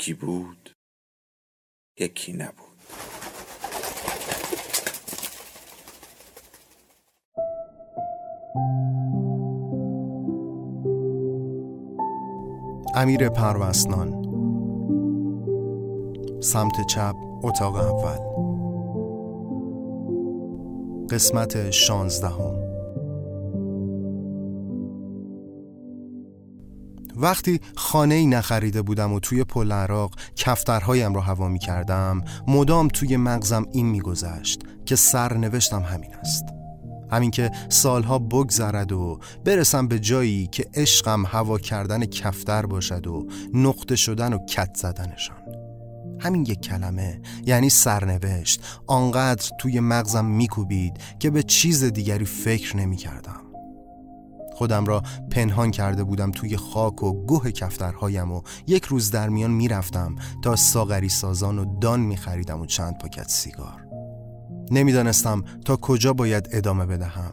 یکی بود یکی نبود. امیر پروسنان سمت چپ اتاق اول. قسمت شانزدهم. وقتی خانه ای نخریده بودم و توی پل عراق کفترهایم را هوا می کردم مدام توی مغزم این میگذشت که سرنوشتم همین است همین که سالها بگذرد و برسم به جایی که عشقم هوا کردن کفتر باشد و نقطه شدن و کت زدنشان همین یک کلمه یعنی سرنوشت آنقدر توی مغزم میکوبید که به چیز دیگری فکر نمی کردم. خودم را پنهان کرده بودم توی خاک و گوه کفترهایم و یک روز در میان می‌رفتم تا ساغری سازان و دان میخریدم و چند پاکت سیگار. نمی‌دانستم تا کجا باید ادامه بدهم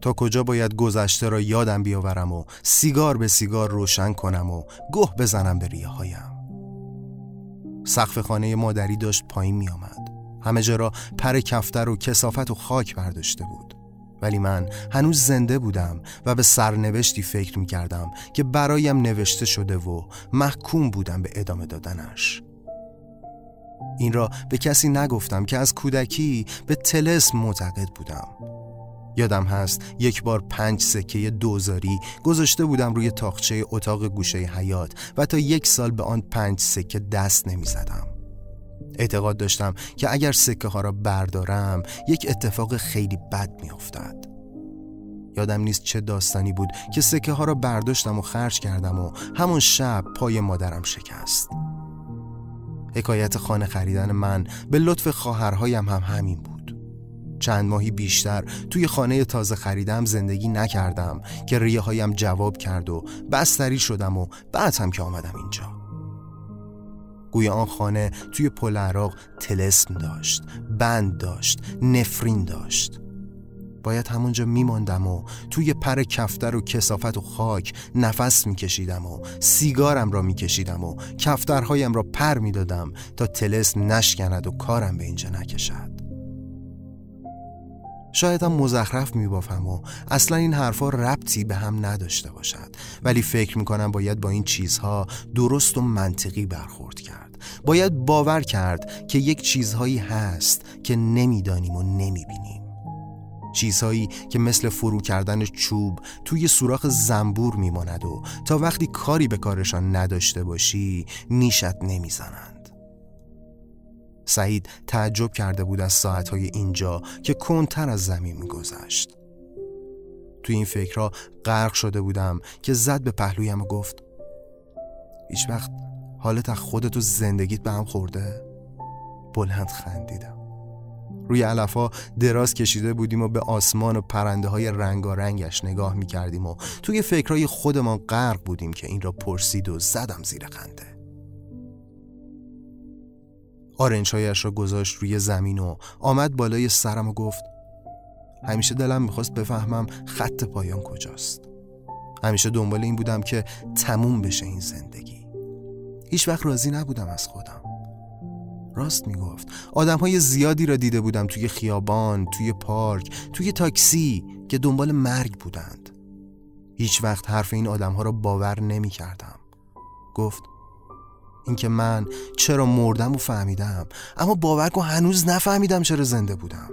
تا کجا باید گذشته را یادم بیاورم و سیگار به سیگار روشن کنم و گوه بزنم به ریه هایم سقف خانه مادری داشت پایین می آمد همه جا را پر کفتر و کسافت و خاک برداشته بود. ولی من هنوز زنده بودم و به سرنوشتی فکر می کردم که برایم نوشته شده و محکوم بودم به ادامه دادنش این را به کسی نگفتم که از کودکی به تلسم معتقد بودم یادم هست یک بار پنج سکه دوزاری گذاشته بودم روی تاخچه اتاق گوشه حیات و تا یک سال به آن پنج سکه دست نمی زدم. اعتقاد داشتم که اگر سکه ها را بردارم یک اتفاق خیلی بد می افتد. یادم نیست چه داستانی بود که سکه ها را برداشتم و خرج کردم و همون شب پای مادرم شکست. حکایت خانه خریدن من به لطف خواهرهایم هم همین بود. چند ماهی بیشتر توی خانه تازه خریدم زندگی نکردم که ریه هایم جواب کرد و بستری شدم و بعد هم که آمدم اینجا. گویا آن خانه توی پل عراق تلسم داشت بند داشت نفرین داشت. باید همونجا میماندم و توی پر کفتر و کسافت و خاک نفس میکشیدم و سیگارم را میکشیدم و کفترهایم را پر می‌دادم تا تلسم نشکند و کارم به اینجا نکشد. شاید هم مزخرف میبافم و اصلا این حرفها ربطی به هم نداشته باشد. ولی فکر می‌کنم باید با این چیزها درست و منطقی برخورد کرد. باید باور کرد که یک چیزهایی هست که نمی‌دانیم و نمی‌بینیم. چیزهایی که مثل فرو کردن چوب توی سوراخ زنبور میماند و تا وقتی کاری به کارشان نداشته باشی نیشت نمی‌زنند. سعید تعجب کرده بود از ساعتهای اینجا که کنتر از زمین میگذشت توی این فکرها غرق شده بودم که زد به پهلویم و گفت هیچ وقت حالت از خودت و زندگیت به هم خورده؟ بلند خندیدم. روی علفا دراز کشیده بودیم و به آسمان و پرنده های رنگارنگش نگاه می کردیم و توی فکرهای خودمان غرق بودیم که این را پرسید و زدم زیر خنده. آرنجهایش را گذاشت روی زمین و آمد بالای سرم و گفت همیشه دلم می‌خواست بفهمم خط پایان کجاست. همیشه دنبال این بودم که تموم بشه این زندگی. هیچ وقت راضی نبودم از خودم. راست می‌گفت آدم های زیادی را دیده بودم توی خیابان، توی پارک، توی تاکسی که دنبال مرگ بودند. هیچ وقت حرف این آدم ها را باور نمی کردم گفت اینکه من چرا مردم و فهمیدم اما باور کن هنوز نفهمیدم چرا زنده بودم.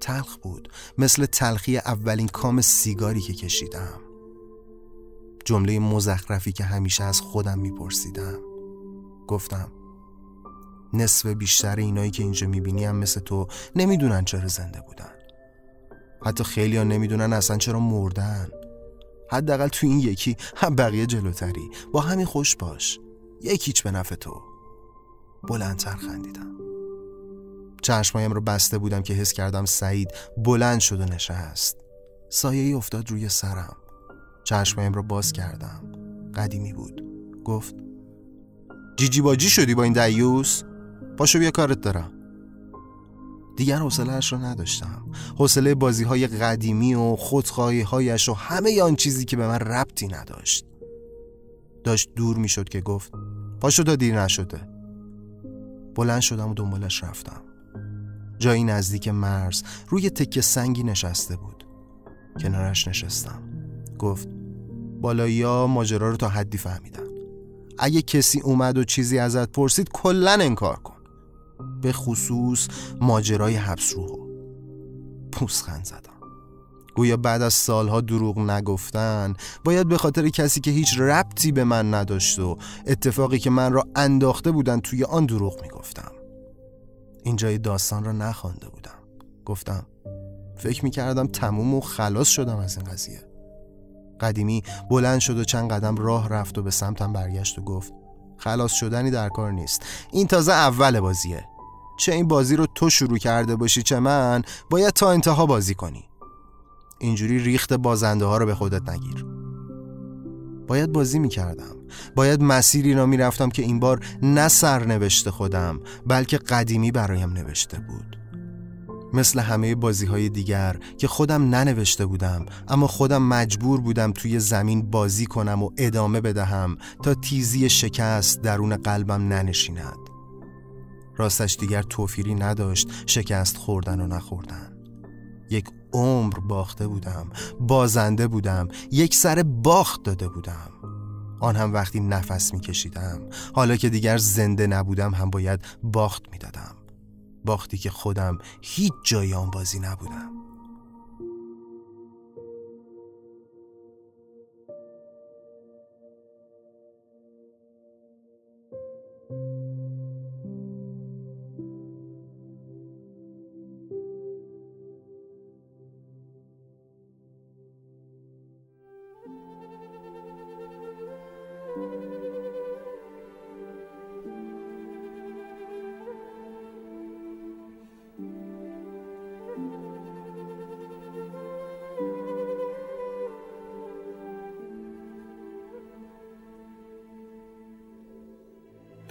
تلخ بود مثل تلخی اولین کام سیگاری که کشیدم. جمله مزخرفی که همیشه از خودم میپرسیدم. گفتم نصف بیشتر اینایی که اینجا می‌بینی هم مثل تو نمی‌دونن چرا زنده بودن. حتی خیلی ها نمی‌دونن اصلا چرا مردن. حداقل تو این یکی. هم بقیه جلوتری. با همین خوش باش. یکیچ به نفع تو. بلندتر خندیدم. چشمایم رو بسته بودم که حس کردم سعید بلند شد و نشست. سایه ای افتاد روی سرم. چشمایم رو باز کردم. قدیمی بود. گفت جیجی باجی شدی با این دیوس پاشو بیا کارت دارم. دیگر حوصلهاش رو نداشتم. حوصله بازی های قدیمی و خودخواهی و همه آن چیزی که به من ربطی نداشت. داشت دور می‌شد که گفت پاشو تا دیر نشده. بلند شدم و دنبالش رفتم. جایی نزدیک مرز روی تکه سنگی نشسته بود. کنارش نشستم. گفت بالایی ها ماجرا رو تا حدی فهمیدن. اگه کسی اومد و چیزی ازت پرسید کلا انکار کن. به خصوص ماجرای حبس روحو پوسخند زدم. گویا بعد از سالها دروغ نگفتن باید به خاطر کسی که هیچ ربطی به من نداشت و اتفاقی که من را انداخته بودن توی آن دروغ می‌گفتم. اینجای داستان را نخوانده بودم. گفتم فکر می‌کردم تموم و خلاص شدم از این قضیه. قدیمی بلند شد و چند قدم راه رفت و به سمتم برگشت و گفت خلاص شدنی در کار نیست. این تازه اول بازیه. چه این بازی رو تو شروع کرده باشی چه من باید تا انتها بازی کنی. اینجوری ریخت بازنده ها رو به خودت نگیر. باید بازی می‌کردم. باید مسیری را می‌رفتم که این بار نه سرنوشت خودم بلکه قدیمی برایم نوشته بود. مثل همه بازی های دیگر که خودم ننوشته بودم اما خودم مجبور بودم توی زمین بازی کنم و ادامه بدهم تا تیزی شکست درون قلبم ننشیند. راستش دیگر توفیری نداشت شکست خوردن و نخوردن. یک عمر باخته بودم بازنده بودم یک سر باخت داده بودم. آن هم وقتی نفس میکشیدم حالا که دیگر زنده نبودم هم باید باخت می‌دادم. باختی که خودم هیچ جای آن بازی نبودم.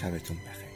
شبتون بخیر.